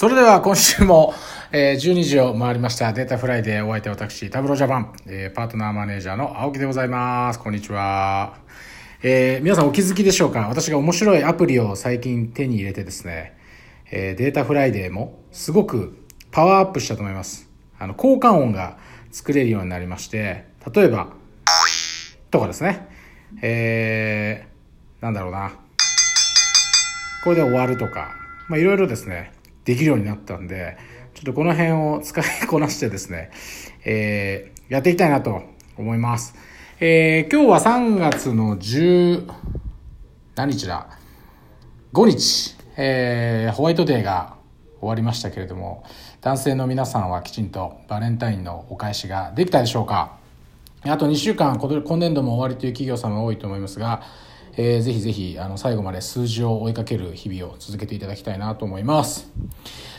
それでは今週も、えー、12時を回りました。データフライデーお相手私 Tableau Japan、えー、パートナーマネージャーの青木でございます。こんにちは、えー、皆さんお気づきでしょうか？私が面白いアプリを最近手に入れてですね、えー、データフライデーもすごくパワーアップしたと思います。あの効果音が作れるようになりまして例えばとかですね。えー、なんだろうな。これで終わるとか。まあいろいろですね。できるようになったんで、ちょっとこの辺を使いこなしてですね、えー、やっていきたいなと思います。えー、今日は3月の10、何日だ ?5 日、えー、ホワイトデーが終わりましたけれども、男性の皆さんはきちんとバレンタインのお返しができたでしょうか？あと2週間、今年度も終わりという企業様多いと思いますが、えー、ぜひぜひあの最後まで数字を追いかける日々を続けていただきたいなと思います。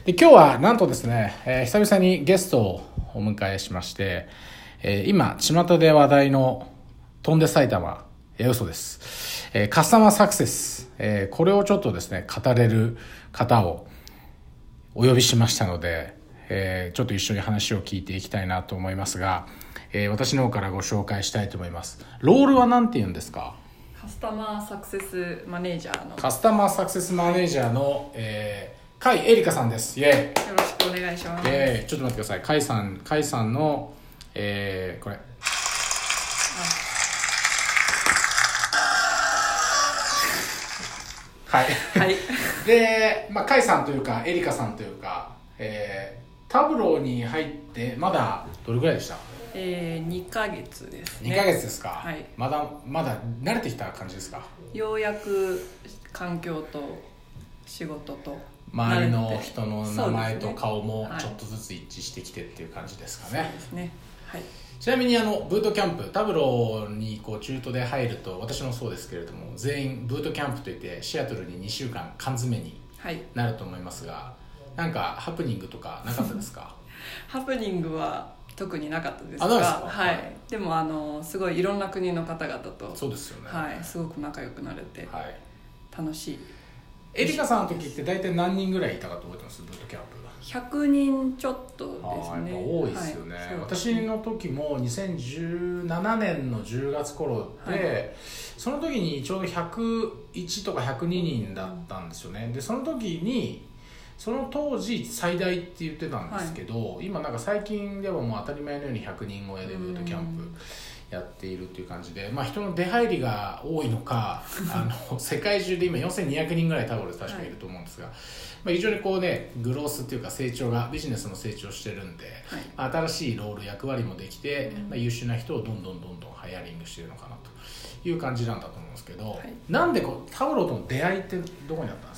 で今日はなんとですね、えー、久々にゲストをお迎えしまして、えー、今巷で話題の飛んで埼玉いや嘘です、えー、カスタマーサクセス、えー、これをちょっとですね語れる方をお呼びしましたので、えー、ちょっと一緒に話を聞いていきたいなと思いますが、えー、私の方からご紹介したいと思います。ロールは何て言うんですか？カスタマーサクセスマネージャーの。カスタマーサクセスマネージャーの、えー、甲斐エリカさんです。イェよろしくお願いします。イェちょっと待ってください。甲斐さん甲斐さんのえー、これ。はい、はい、で、まあ、甲斐さんというかエリカさんというか、えー、タブローに入ってまだどれぐらいでした？えー、2か月ですね。2か月ですか、はい、まだまだ慣れてきた感じですか？ようやく環境と仕事と周りの人の名前と顔もちょっとずつ一致してきてっていう感じですかね、そうですね。はい。ちなみにあのブートキャンプタブローにこう中途で入ると私もそうですけれども全員ブートキャンプといってシアトルに2週間缶詰に なると思いますが、はい、なんかハプニングとかなかったですか？ハプニングは特になかったですがはい、でもあのすごいいろんな国の方々とそうですよね、はい、すごく仲良くなれて、はい、楽しい。エリカさんの時って大体何人ぐらいいたかと覚えてます？ブートキャンプ100人ちょっとですね。多いですよね。はい、私の時も2017年の10月頃で、はい、その時にちょうど101とか102人だったんですよね。でその時にその当時最大って言ってたんですけど、はい、今なんか最近ではもう当たり前のように100人超えでブートキャンプやっているっていう感じで、まあ、人の出入りが多いのか あの世界中で今4200人ぐらいタオル確かいると思うんですが、はい、まあ、非常にこうねグロースっていうか成長がビジネスの成長してるんで、はい、新しいロール役割もできて、まあ、優秀な人をどんどんどんどんハイアリングしてるのかなという感じなんだと思うんですけど、なんでこうタオルとの出会いってどこにあった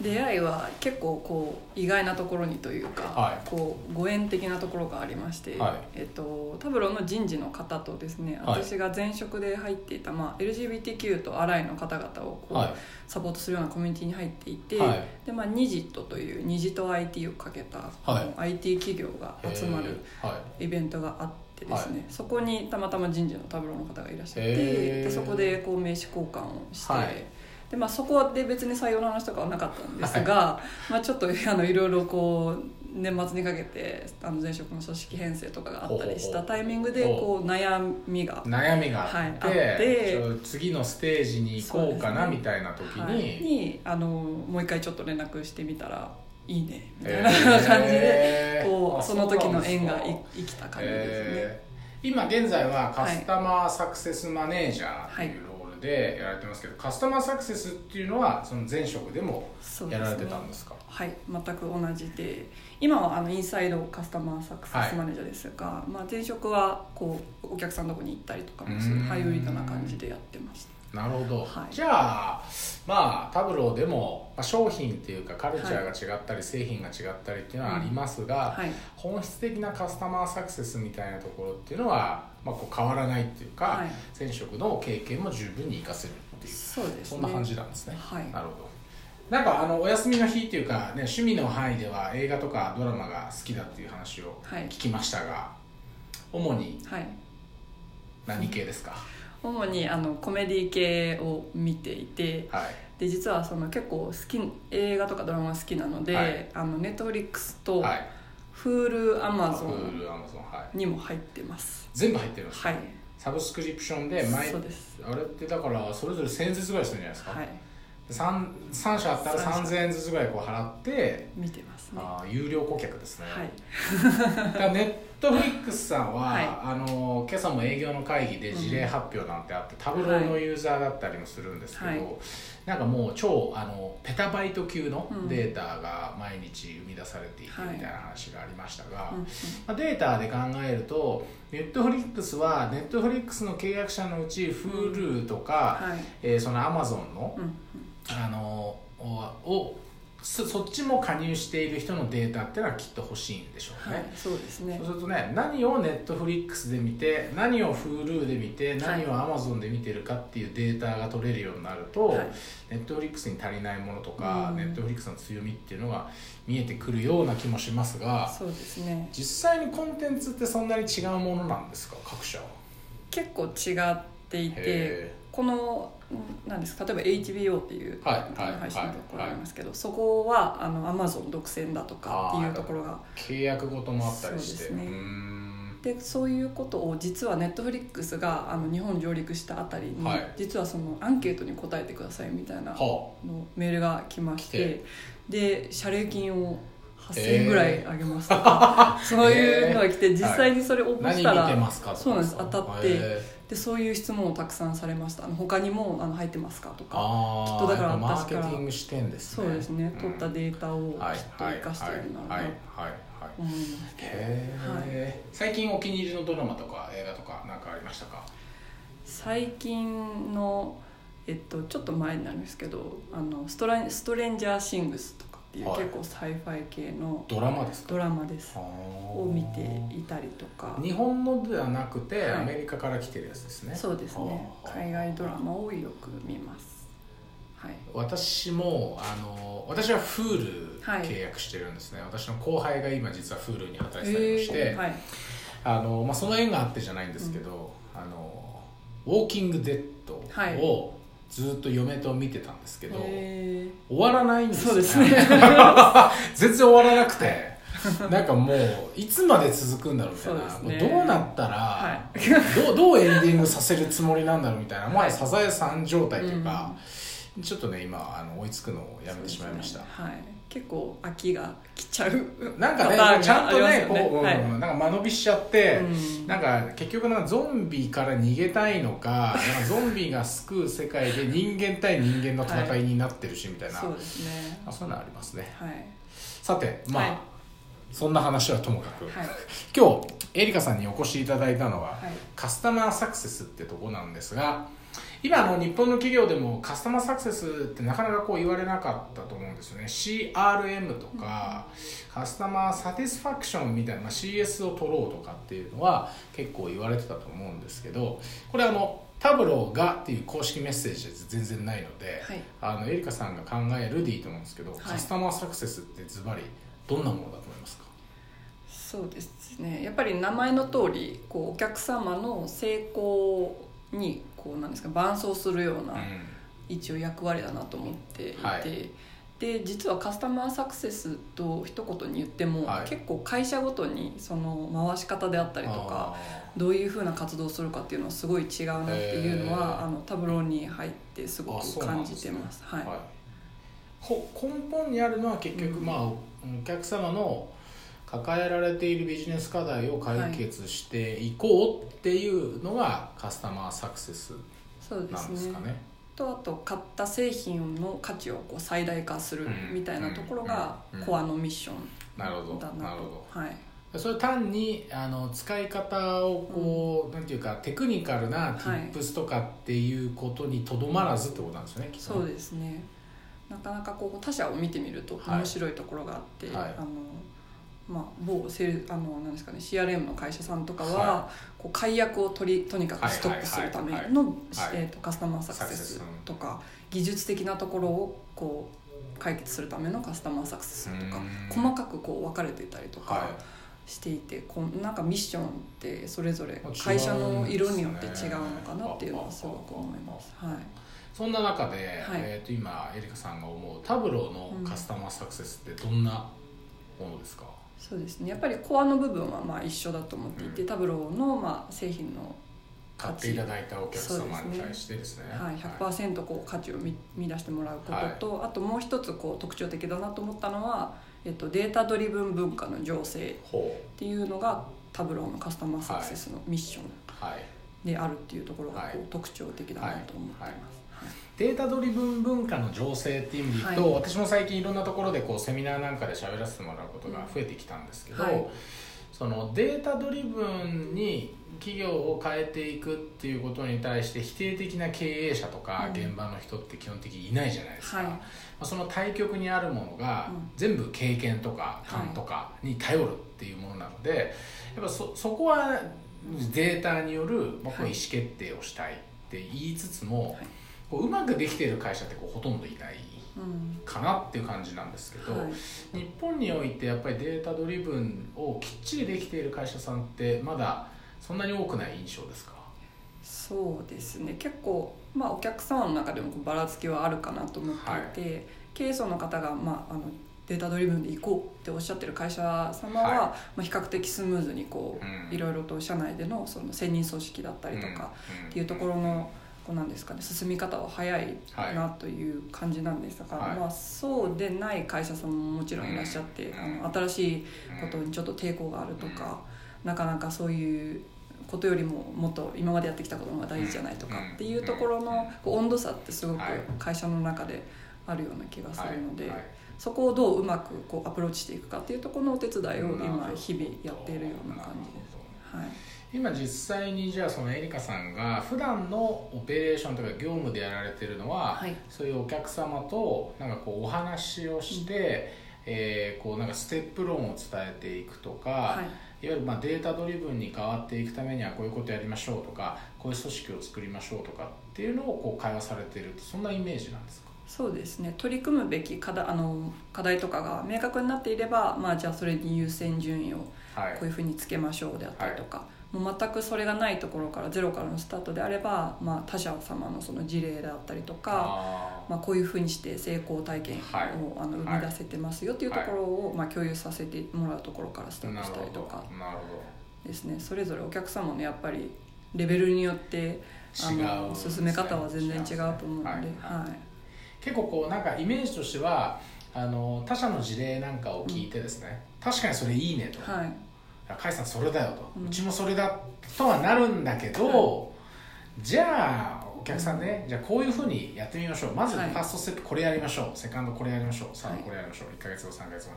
出会いは結構こう意外なところにというか、はい、こうご縁的なところがありまして、はい、えっと、タブローの人事の方とですね私が前職で入っていた、まあ、LGBTQ とアライの方々をこう、はい、サポートするようなコミュニティに入っていて、でまあ、ニジットというニジと IT をかけた、IT 企業が集まるイベントがあって。ですね、そこにたまたま人事のタブローの方がいらっしゃってでそこでこう名刺交換をして、でまあ、そこで別に採用の話とかはなかったんですが、はい、まあ、ちょっとあのいろいろこう年末にかけてあの前職の組織編成とかがあったりしたタイミングでこう悩みが悩みがあって,、はい、って次のステージに行こうかなみたいな時に,、はい、にあのもう一回ちょっと連絡してみたらいいねみたいな感じで、こうその時の縁が生きた感じですね。今現在はカスタマーサクセスマネージャーというでやられてますけどカスタマーサクセスっていうのはその前職でもやられてたんですか、ね、はい全く同じで今はあのインサイドカスタマーサクセスマネージャーですが、はい、まあ、前職はこうお客さんのとこに行ったりとかもするハイブリッドな感じでやってましたなるほど、はい、じゃあまあタブローでも、まあ、商品っていうかカルチャーが違ったり、はい、製品が違ったりっていうのはありますが、うんはい、本質的なカスタマーサクセスみたいなところっていうのは、まあ、こう変わらないっていうか、前職の経験も十分に活かせるっていうそうです、ね、そんな感じなんですね、はい、なるほど。なんかあのお休みの日っていうか、ね、趣味の範囲では映画とかドラマが好きだっていう話を聞きましたが、主に何系ですか、主にあのコメディ系を見ていて、はい、で実はその結構好き映画とかドラマ好きなので、はい、あのネットフリックスと、はい。フールアマゾンにも入ってます、全部入ってるんですはい。サブスクリプションで毎そうです。あれってだからそれぞれ1000円ずつぐらいするんじゃないですか。はい。3, 3社あったら3000円ずつぐらいこう払って見てますね。あ有料顧客ですね。はい。ネットフリックスさんは、はい、あの今朝も営業の会議で事例発表なんてあって、うん、タブローのユーザーだったりもするんですけど、はい、なんかもう超あのペタバイト級のデータが毎日生み出されていてみたいな話がありましたが、はい、まあ、データで考えるとネットフリックスはネットフリックスの契約者のうち Hulu とか、うん、えー、その Amazon の、うん。あのをそそっちも加入している人のデータっていうのはきっと欲しいんでしょうね、はい、そうですね。そうするとね何をネットフリックスで見て何を Hulu で見て何を Amazon で見てるかっていうデータが取れるようになると、はい、ネットフリックスに足りないものとか、うん、ネットフリックスの強みっていうのが見えてくるような気もしますがそうですね。実際にコンテンツってそんなに違うものなんですか各社は？結構違っていてこのなんです。例えば HBO っていう配信のところありますけど、そこはあの Amazon 独占だとかっていうところが契約ごともあったりして。そうですね。でそういうことを実はネットフリックスがあの日本上陸したあたりに、はい、実はそのアンケートに答えてくださいみたいなのメールが来まして。で謝礼金を8000円ぐらいあげますとか、そういうのが来て実際にそれ応募したら、そうなんです。当たって。でそういう質問をたくさんされました。あの他にもあの入ってますかとかきっとだから私から。マーケティング視点ですね。そうですね、取ったデータをきっと生かしてい。るならと思いますへ最近お気に入りのドラマとか映画とか何かありましたか？最近のえっとちょっと前になるんですけど「あのストラストレンジャーシングス」とていう、はい、結構サイファイ系のドラマですドラマです。を見ていたりとか。日本のではなくて、はい、アメリカから来てるやつですね。そうですね。海外ドラマをよく見ます。はい、私もあの私は Hulu 契約してるんですね、はい、私の後輩が今実は Hulu に働いてたりもして、はい、あのまあ、その縁があってじゃないんですけど、うん、あのウォーキングデッドをずっと嫁と見てたんですけど終わらないんですよね。そうですね。全然終わらなくて。なんかもういつまで続くんだろうみたいな、ね、どうなったら、はい、どうどうエンディングさせるつもりなんだろうみたいな、まあ、サザエさん状態というか、うん、ちょっとね今あの追いつくのをやめてしまいました、ね、はい結構飽きが来ちゃうなんかねちゃんとね、ね、こう、はい、なんか間延びしちゃって、うん、なんか結局なゾンビから逃げたいのか なんかゾンビが救う世界で人間対人間の戦いになってるし、みたいな。そうですね。あそういうのありますね、はい、さてまあ、はい、そんな話はともかく、はい、今日エリカさんにお越しいただいたのは、カスタマーサクセスってとこなんですが今の日本の企業でもカスタマーサクセスってなかなかこう言われなかったと思うんですよね。CRM とか、カスタマーサティスファクションみたいな、まあ、CS を取ろうとかっていうのは結構言われてたと思うんですけどこれあのタブローがっていう公式メッセージは全然ないので、はい、あのエリカさんが考えるでいいと思うんですけど、はい、カスタマーサクセスってズバリどんなものだと思いますか？そうですね。やっぱり名前の通りこうお客様の成功にこうなんですか伴走するような一応役割だなと思っていて、はい、で実はカスタマーサクセスと一言に言っても、はい、結構会社ごとにその回し方であったりとかどういうふうな活動をするかっていうのはすごい違うなっていうのはあのタブローに入ってすごく感じてます。すね、はい、はい根本にあるのは結局、まあ、お客様の抱えられているビジネス課題を解決していこうっていうのがカスタマーサクセスなんですかね。ねとあと買った製品の価値をこう最大化するみたいなところがコアのミッションだなと。なるほど。はい。それ単にあの使い方をこう、うん、なんていうかテクニカルな tips とかっていうことにとどまらずってことなんですよね、はい、そうですね。なかなかこう他社を見てみると面白いところがあって、はい、あのまあ、某セルあのなんですかね CRM の会社さんとかは、はい、こう解約を取りとにかくストップするためのカスタマーサクセスとか技術的なところをこう解決するためのカスタマーサクセスとか細かくこう分かれていたりとか。していてこうなんかミッションってそれぞれ会社の色によって違うのかなっていうのはすごく思います。はい。そんな中で、はい、えー、と今エリカさんが思うタブローのカスタマーサクセスってどんなものですか、そうですね。やっぱりコアの部分はまあ一緒だと思っていて、うん、タブローのまあ製品の買っていただいたお客様に対してですね。ですね、はい、100%こう価値を見見出してもらうことと、はい、あともう一つこう特徴的だなと思ったのは、えっと、データドリブン文化の醸成っていうのが Tableau のカスタマーサクセスのミッションであるっていうところがこう特徴的だなと思ってい。ます。データドリブン文化の醸成っていう意味で言うと、はい、私も最近いろんなところでこうセミナーなんかで喋らせてもらうことが増えてきたんですけど、はい、そのデータドリブンに企業を変えていくっていうことに対して否定的な経営者とか現場の人って基本的にいないじゃないですか、はい、まあ、その対極にあるものが全部経験とか勘とかに頼るっていうものなのでやっぱそそこはデータによる、まあ、こう意思決定をしたいって言いつつも、こううまくできている会社ってこうほとんどいない。かなっていう感じなんですけど、はい、日本においてやっぱりデータドリブンをきっちりできている会社さんってまだそんなに多くない印象ですか？そうですね。結構、まあ、お客様の中でもばらつきはあるかなと思っていて、はい、経営層の方が、まあ、あのデータドリブンで行こうっておっしゃってる会社様は、はい、まあ、比較的スムーズにこう、うん、いろいろと社内でのその専任組織だったりとかっていうところの、こうなんですかね進み方は早いなという感じなんですが、はい、まあ、そうでない会社さんももちろんいらっしゃって、あの新しいことにちょっと抵抗があるとか、なかなかそういうことよりももっと今までやってきたことが大事じゃないとかっていうところの温度差ってすごく会社の中であるような気がするので。そこをどううまくこうアプローチしていくかっていうところのお手伝いを今日々やっているような感じです。はい、今実際にじゃあそのエリカさんが普段のオペレーションとか業務でやられてるのは、はい、そういうお客様となんかこうお話をして、うん、えー、こうなんかステップ論を伝えていくとか、はい。いわゆるまあデータドリブンに変わっていくためにはこういうことやりましょうとかこういう組織を作りましょうとかっていうのをこう会話されているそんなイメージなんですか？そうですね。取り組むべき課題あの課題とかが明確になっていれば、まあ、じゃあそれに優先順位をこういうふうにつけましょうであったりとか、はいもう全くそれがないところからゼロからのスタートであれば、まあ、他者様のその事例であったりとかまあ、こういうふうにして成功体験を、はい、あの生み出せてますよっていうところを、まあ、共有させてもらうところからスタートしたりとかですね。それぞれお客様のやっぱりレベルによってあの進め方は全然違うと思うので、はい、はい、結構こうなんかイメージとしてはあの他社の事例なんかを聞いてですね、うん、確かにそれいいねと。はい甲斐さんそれだよと、うん、うちもそれだとはなるんだけど、じゃあお客さんね、じゃあこういうふうにやってみましょう。まずファーストステップこれやりましょう、セカンドこれやりましょう。サードこれやりましょう、1か月後3か月後っ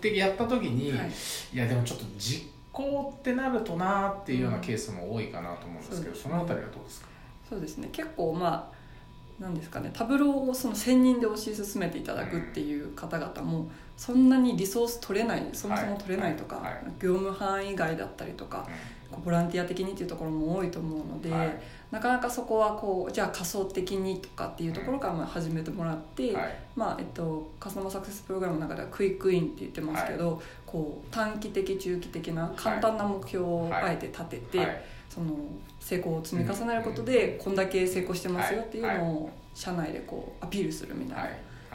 てやった時に、はい、いやでもちょっと実行ってなるとなっていうようなケースも多いかなと思うんですけど、そのあたりはどうですか？そうですね。結構まあなんですかね。タブローをその専任で推し進めていただくっていう方々もそんなにリソース取れないそもそも取れないとか、はいはい、業務範囲外だったりとか、うん、ボランティア的にっていうところも多いと思うので、はい、なかなかそこはこうじゃあ仮想的にとかっていうところからまあ始めてもらって、まあえっと、カスタマーサクセスプログラムの中ではクイックインって言ってますけど、こう短期的中期的な簡単な目標をあえて立てて。その成功を積み重ねることでこんだけ成功してますよっていうのを社内でこうアピールするみたいな、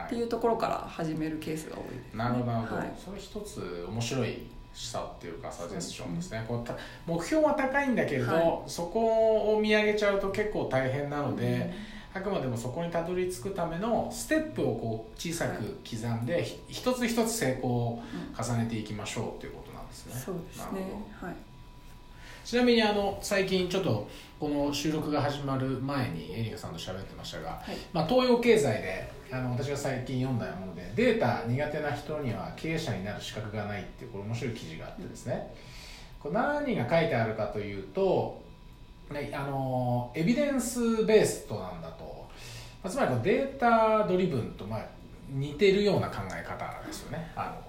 っていうところから始めるケースが多いです、ね、なるほど、はい、それ一つ面白い示唆っていうかサジェスションですね、ね、こう目標は高いんだけれど、はい、そこを見上げちゃうと結構大変なので、うん、あくまでもそこにたどり着くためのステップをこう小さく刻んで、はい、一つ一つ成功を重ねていきましょうっていうことなんですね。そうですね。はい。ちなみにあの最近ちょっとこの収録が始まる前にエリカさんと喋ってましたが、はい、まあ、東洋経済であの私が最近読んだものでデータ苦手な人には経営者になる資格がないっていうこれ面白い記事があってですね、これ何が書いてあるかというと、ね、あのエビデンスベースとなんだと、まあ、つまりこデータドリブンとまあ似てるような考え方ですよね。あの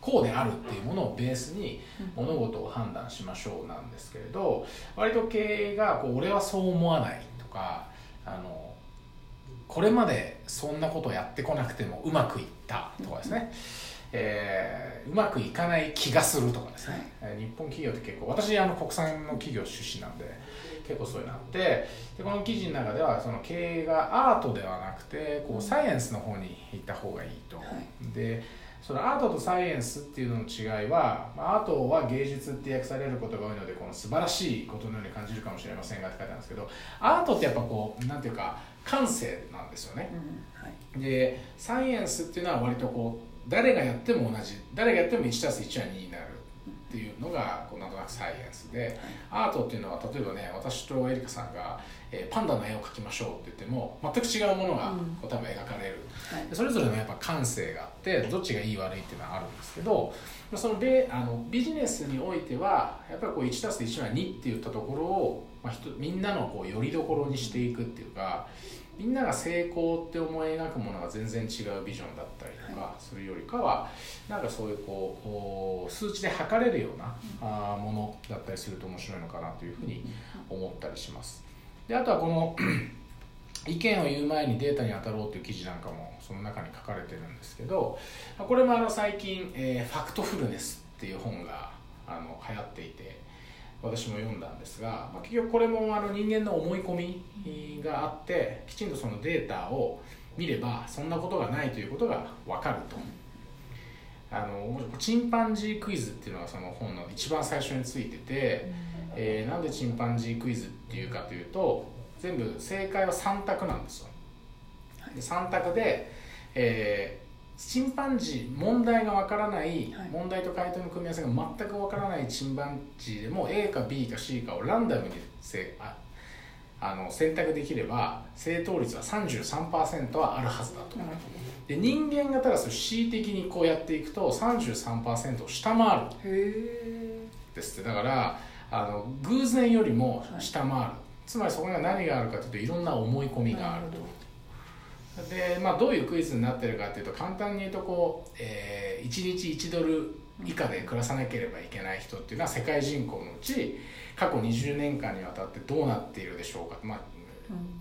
こうであるっていうものをベースに物事を判断しましょうなんですけれど割と経営がこう俺はそう思わないとかあのこれまでそんなことをやってこなくてもうまくいったとかですね、えー、うまくいかない気がするとかですね、日本企業って結構私あの国産の企業出身なんで結構そういうのあってでこの記事の中ではその経営がアートではなくてこうサイエンスの方に行った方がいいと。はい、でそのアートとサイエンスっていうのの違いは、まあ、アートは芸術って訳されることが多いのでこの素晴らしいことのように感じるかもしれませんがって書いてあるんですけどアートってやっぱこうなんていうか感性なんですよね、うんはい、でサイエンスっていうのは割とこう誰がやっても同じ誰がやっても 1+1 は2になるっていうのがこうなんとなくサイエンスで、アートっていうのは例えばね私とエリカさんが、えー、パンダの絵を描きましょうって言っても全く違うものがこう多分描かれる、うん、それぞれのやっぱ感性があってどっちがいい悪いっていうのはあるんですけどそのであのビジネスにおいてはやっぱりこう 1+1 は2って言ったところを、まあ、みんなのこうよりどころにしていくっていうかみんなが成功って思い描くものが全然違うビジョンだったりとかするよりかはなんかそういうこう数値で測れるようなあものだったりすると面白いのかなというふうに思ったりします。であとはこの 意見を言う前にデータに当たろうという記事なんかもその中に書かれてるんですけどこれもあの最近、えー「ファクトフルネス」っていう本があの流行っていて私も読んだんですが、まあ、結局これもあの人間の思い込みがあってきちんとそのデータを見ればそんなことがないということが分かると。あのチンパンジークイズっていうのがその本の一番最初についてて、えー、なんでチンパンジークイズっていうかというと全部正解は3択なんですよ。で3択で、えチンパンジー問題がわからない、はい、問題と回答の組み合わせが全くわからないチンパンジーでも A か B か C かをランダムにせああの選択できれば正答率は33%はあるはずだと。で人間がただそれ恣意的にこうやっていくと33%を下回る。ですって。だからあの偶然よりも下回る、はい、つまりそこには何があるかというといろんな思い込みがあると。で、まあ、どういうクイズになってるかっていうと簡単に言うとこう、えー、1日1ドル以下で暮らさなければいけない人っていうのは世界人口のうち過去20年間にわたってどうなっているでしょうか、まあ、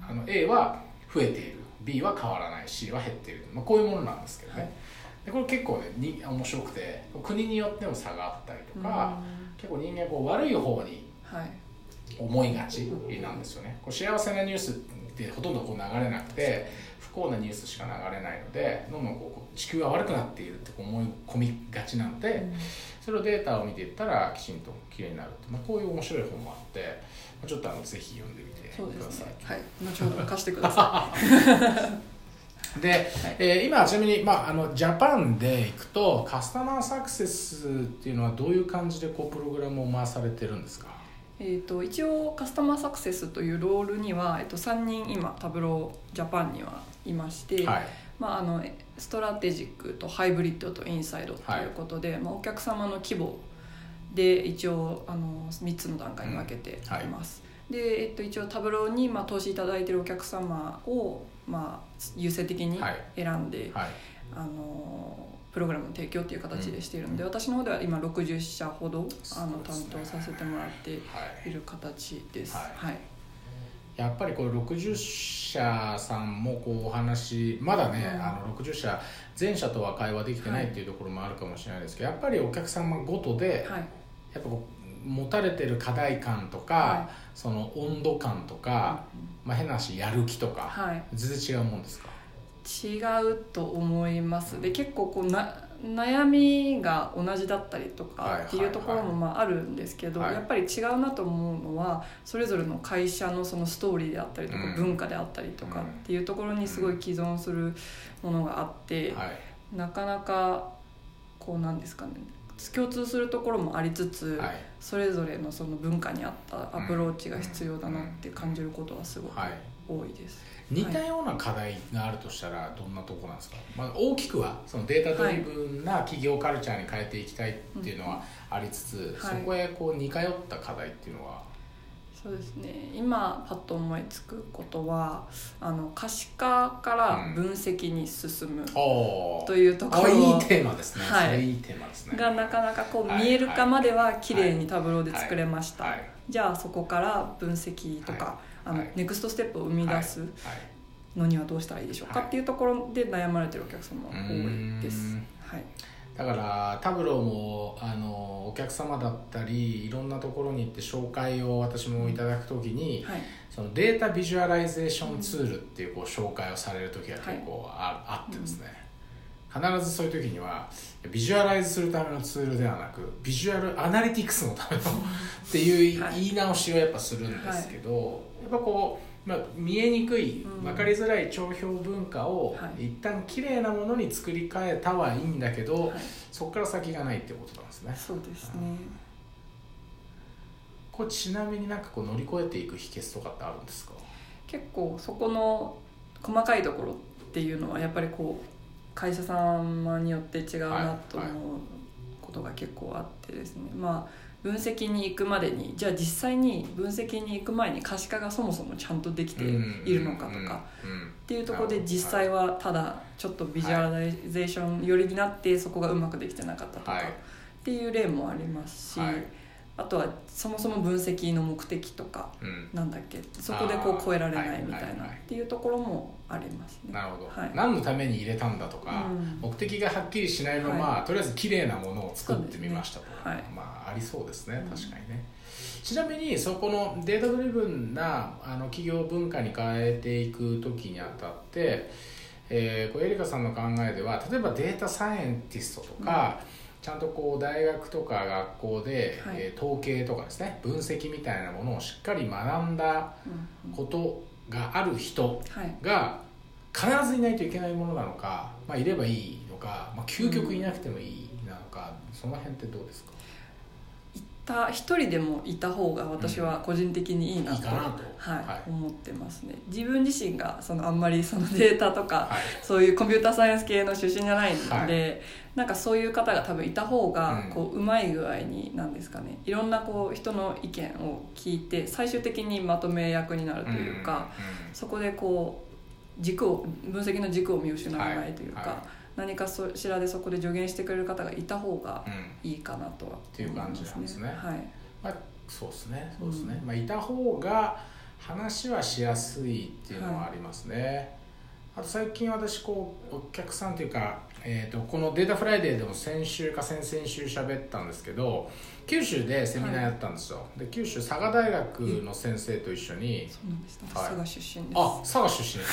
あの A は増えている。B は変わらない。C は減っている、まあ、こういうものなんですけどね、でこれ結構ねに面白くて国によっても差があったりとか、結構人間こう悪い方に思いがちなんですよね、こう幸せなニュースってほとんどこう流れなくて不幸なニュースしか流れないのでどんどんこう地球が悪くなっているって思い込みがちなので、うん、それをデータを見ていったらきちんときれいになるって、まあ、こういう面白い本もあって、まあ、ちょっとあのぜひ読んでみてください。はい。後ほど貸してください で、はい、えー、今ちなみに、まあ、あのジャパンで行くとカスタマーサクセスっていうのはどういう感じでこうプログラムを回されてるんですか？えーと、一応カスタマーサクセスというロールには、えーと、3人今タブロージャパンにはいまして、はい、まあ、あのストラテジックとハイブリッドとインサイドということで、はい、まあ、お客様の規模で一応あの3つの段階に分けています。うん。はい、で、えっと、一応タブローに、まあ、投資いただいているお客様を、まあ、優先的に選んで、あのプログラムの提供っていう形でしているので、うん、私の方では今60社ほど、あの担当させてもらってい。る形です。はい、はい。やっぱりこれ60社さんもこうお話まだね、うん、あの60社全社とは会話できてないっていうところもあるかもしれないですけど、やっぱりお客様ごとで、はい、やっぱこう持たれてる課題感とか、はい、その温度感とか、うん、まあ、変な話やる気とか、はい、全然違うもんですか？違うと思います。で結構こうな悩みが同じだったりとかっていうところもまああるんですけど、やっぱり違うなと思うのはそれぞれの会社のそのストーリーであったりとか、文化であったりとかっていうところにすごい既存するものがあって、なかなかこうなんですかね共通するところもありつつ、それぞれのその文化に合ったアプローチが必要だなって感じることはすごく多いです。似たような課題があるとしたらどんなとこなんですか、まあ、大きくはそのデータドリブンな企業カルチャーに変えていきたいっていうのはありつつ、はい、そこへこう似通った課題っていうのはそうですね。今パッと思いつくことはあの可視化から分析に進む、というところ、うん、いいテーマですね、はい、いいテーマですね。がなかなかこう見える化までは綺麗にタブローで作れました、じゃあそこから分析とか、あの、ネクストステップを生み出すのにはどうしたらいいでしょうかっていうところで悩まれてるお客様多いです。はいだからタブローもあのお客様だったりいろんなところに行って紹介を私もいただく時に、はい、そのデータビジュアライゼーションツールっていうこう紹介をされる時が結構あ,、あってですね、必ずそういう時にはビジュアライズするためのツールではなくビジュアルアナリティクスのためのっていう言い直しをやっぱするんですけど、やっぱこうまあ、見えにくい分かりづらい帳票文化を一旦綺麗なものに作り変えたはいいんだけど、はい、そこから先がないってことなんですね。そうですね、これちなみになんかこう乗り越えていく秘訣とかってあるんですか？結構そこの細かいところっていうのはやっぱりこう会社様によって違うなと思うことが結構あってですね、まあ分析に行くまでにじゃあ実際に分析に行く前に可視化がそもそもちゃんとできているのかとかっていうところで実際はただちょっとビジュアライゼーション寄りになってそこがうまくできてなかったとかっていう例もありますし。あとはそもそも分析の目的とか、なんだっけそこでこう超えられない。みたいなっていうところもありますね。なるほど、はい、何のために入れたんだとか、うん、目的がはっきりしないまま、はい、とりあえず綺麗なものを作ってみましたと、ね。はい、まあありそうですね確かにね。ちなみにそこのデータドリブンなあの企業文化に変えていく時にあたって、えー、こうエリカさんの考えでは例えばデータサイエンティストとか、うん。ちゃんとこう大学とか学校で、はい、えー、統計とかですね分析みたいなものをしっかり学んだことがある人が必ずいないといけないものなのか、まあ、いればいいのか、まあ、究極いなくてもいいなのか、うん、その辺ってどうですか？た一人でもいた方が私は個人的にいいなと,、はい思ってますね。自分自身がそのあんまりそのデータとか、そういうコンピューターサイエンス系の出身じゃないので、なんかそういう方が多分いた方がこううまい具合になんですかねいろんなこう人の意見を聞いて最終的にまとめ役になるというか、そこでこう軸を分析の軸を見失わないというか。何かそちらでそこで助言してくれる方がいた方がいいかなとは、ね、っていう感じなんですね。はい。まあそうですね。そうですね。うん、まあいた方が話はしやすいっていうのはありますね。はい、あと最近私こうお客さんというかえーと、この「データフライデー」でも先週か先々週喋ったんですけど九州でセミナーやったんですよ、はい、で九州佐賀大学の先生と一緒にそうなんです。はい、佐賀出身です。あ佐賀出身。で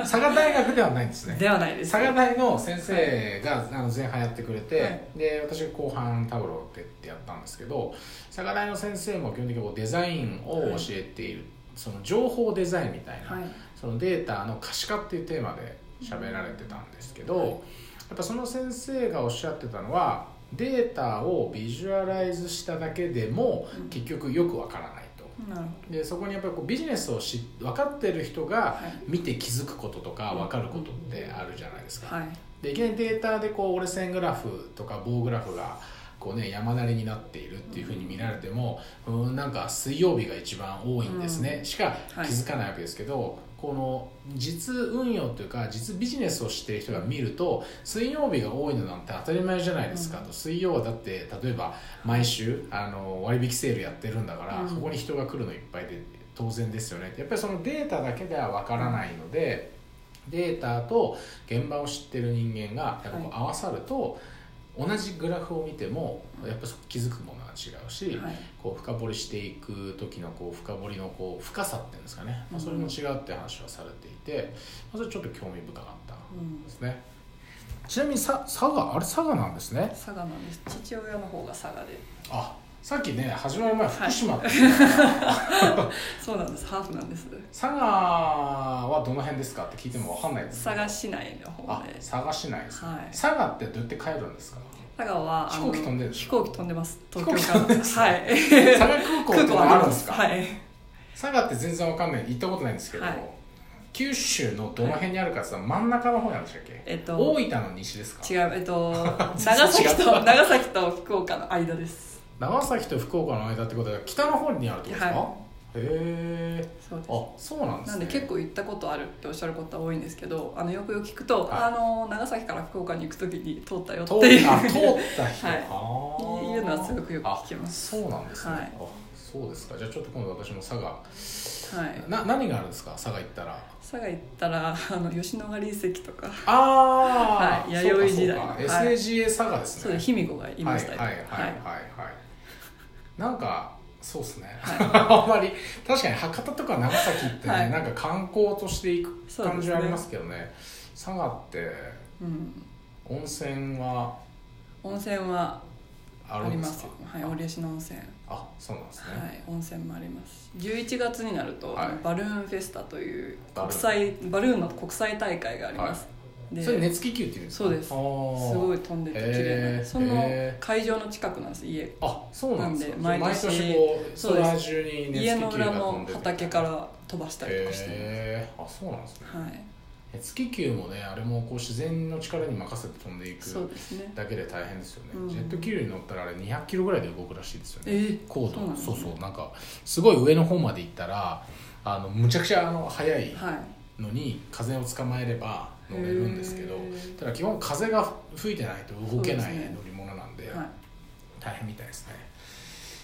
す佐賀大学ではないんですね。ではないです。佐賀大の先生が、あの前半やってくれて、はい、で私が後半タブローってやったんですけど佐賀大の先生も基本的にデザインを教えている、その情報デザインみたいな、そのデータの可視化っていうテーマで喋られてたんですけど、やっぱその先生がおっしゃってたのはデータをビジュアライズしただけでも結局よくわからないと、うん、でそこにやっぱりこうビジネスをし分かってる人が見て気づくこととか分かることってあるじゃないですか、はい、でいきなりデータでこう折れ線グラフとか棒グラフがこうね山なりになっているっていうふうに見られても、うん、なんか水曜日が一番多いんですね、うん、しか気づかないわけですけど、はいこの実運用というか実ビジネスをしている人が見ると水曜日が多いのなんて当たり前じゃないですかと、うん、水曜はだって例えば毎週あの割引セールやってるんだから、うん、そこに人が来るのいっぱいで当然ですよね。やっぱりそのデータだけではわからないので、データと現場を知ってる人間がやっぱ合わさると、同じグラフを見てもやっぱ気づくもの違うし、はい、こう深掘りしていく時のこう深掘りのこう深さっていうんですかね、まあ、それも違うって話はされていて、まあ、それちょっと興味深かったですね。うん、ちなみにさ佐賀あれ佐賀なんですね。佐賀なんです。父親の方が佐賀で。あさっきね始まる前福島って、はい、そうなんです。ハーフなんです。佐賀はどの辺ですかって聞いても分かんないです佐賀市内の方で。佐賀市内です、はい、佐賀ってどうやって帰るんですか？佐賀は飛行機飛んでる？飛行機飛んでます。東京から。はい。佐賀空港ってあるんですか？はい。佐賀って全然わかんない。行ったことないんですけど、はい、九州のどの辺にあるかって真ん中の方なんでしたっけ、えっと、大分の西ですか？違う。えっと 長崎と長崎と福岡の間です長崎と福岡の間ってことは北の方にあるってことですか、はい。へえ。そうあそうなんです、ね、なんで結構行ったことあるっておっしゃることは多いんですけどあのよくよく聞くと、はい、あの長崎から福岡に行く時に通ったよっていう。通った人、はい、いうのはすごくよく聞きます。そうなんですね、はい、そうですか。じゃあちょっと今度私も佐賀。はい。な何があるんですか？佐賀行ったら。佐賀行ったらあの吉野ヶ里遺跡とか。ああ、はい。弥生時代 SAGA 佐賀ですね。そうです。卑弥呼がいましたはいはいはい。はいはい、なんかそうですね、はい。あんまり確かに博多とか長崎ってね、はい。なんか観光として行く感じはありますけどね。佐賀ってうん。温泉は温泉はあありますはい折吉の温泉。あそうなんですね、はい、温泉もあります。11月になると、はい。バルーンフェスタという国際バルーン。の国際大会があります、でそれ熱気球っていうんですか？そうです。すごい飛んでて綺麗な。その会場の近くなんです家。あそうなんです毎年。空中に熱気球家の裏の畑から飛ばしたりとかしてあそうなんですね。はい。熱気球もねあれもこう自然の力に任せて飛んでいくだけで大変ですよね、うん。ジェット気流に乗ったらあれ200キロぐらいで動くらしいですよね、えー高度。そうねそうそうなんかすごい上の方まで行ったらあのむちゃくちゃあの速いのに風を捕まえれば乗れるんですけどただ基本風が吹いてないと動けない乗り物なんではい。大変みたいですね。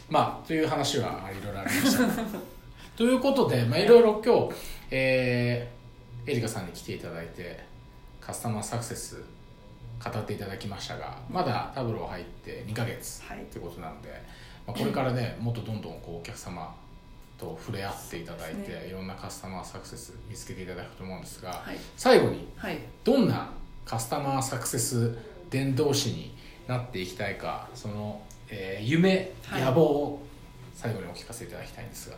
まあという話はいろいろありました。ということで、まあ、いろいろ今日、えー、エリカさんに来ていただいてカスタマーサクセス語っていただきましたがまだタブロー入って2ヶ月はいってことなので、まあ、これからねもっとどんどんこうお客様と触れ合っていただいて、ね。いろんなカスタマーサクセス見つけていただくと思うんですが、はい。最後にはい。どんなカスタマーサクセス伝道師になっていきたいかその、えー夢、はい。野望を最後にお聞かせいただきたいんですが。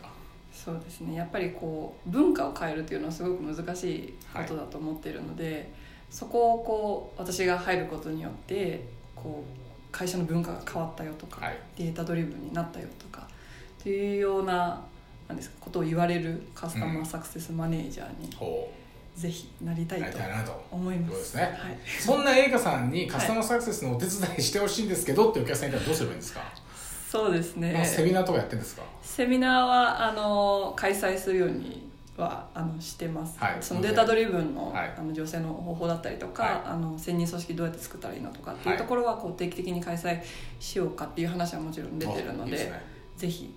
そうですね。やっぱりこう文化を変えるというのはすごく難しい。ことだと思っているので、そこをこう私が入ることによってこう会社の文化が変わったよとか、はい。データドリブンになったよとかっていうようななんですかことを言われるカスタマーサクセスマネージャーにこぜひなりたいと。思いま。す。すね。はい、そんなエリカさんにカスタマーサクセスのお手伝いしてほしいんですけどってお客さんいたらどうすればいいんですか、そうですね。まあ、セミナーとかやってるんですか？セミナーはあの開催するようにはあのしてます、はい。そのデータドリブンの,、はい。あの醸成の方法だったりとか、はい。あの専任組織どうやって作ったらいいのとかっていうはいところはこう定期的に開催しようかっていう話はもちろん出てるのであいいですね。ぜひ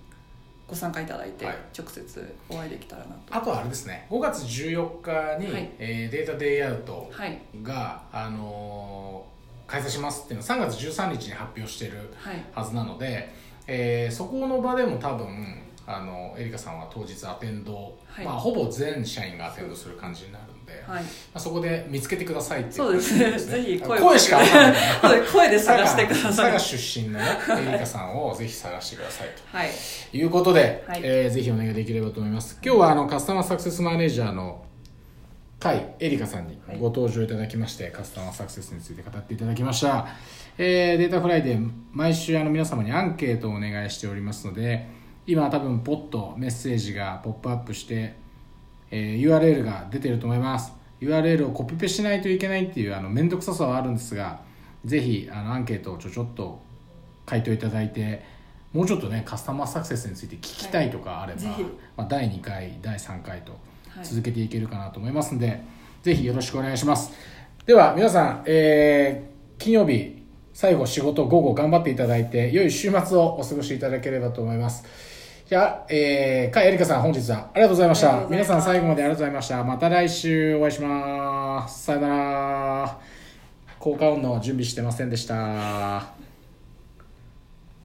ご参加いただいてはい。直接お会いできたらなと。あとはあれですね。5月14日に、はい。えーデータデイアウトはい。が、あのー開催しますっていうのを3月13日に発表してるはい。はずなので、えーそこの場でも多分あのエリカさんは当日アテンド、はい。まあ、ほぼ全社員がアテンドする感じになるんで、まはい。あ、そこで見つけてくださいっていうそうですね。ぜひ声を声しか 声で探してください。佐賀出身のねエリカさんをぜひ探してくださいと。はい。いうことで、はい。えーぜひお願いできればと思います。今日はあのカスタマーサクセスマネージャーの甲斐エリカさんにご登場いただきまして、カスタマーサクセスについて語っていただきました、えーデータフライデー毎週あの皆様にアンケートをお願いしておりますので今多分ポッとメッセージがポップアップして、えー URL が出てると思います。URL をコピペしないといけないっていうあの面倒くささはあるんですがぜひあのアンケートをちょちょっと回答いただいてもうちょっとねカスタマーサクセスについて聞きたいとかあれば、はいまあ、第2回第3回とはい。続けていけるかなと思いますので、ぜひよろしくお願いします。では皆さん、えー金曜日最後仕事午後頑張っていただいて良い週末をお過ごしいただければと思いますじゃあ、えー、かえりかさん本日はありがとうございました。皆さん最後までありがとうございました。また来週お会いします。さよなら。効果音の準備してませんでした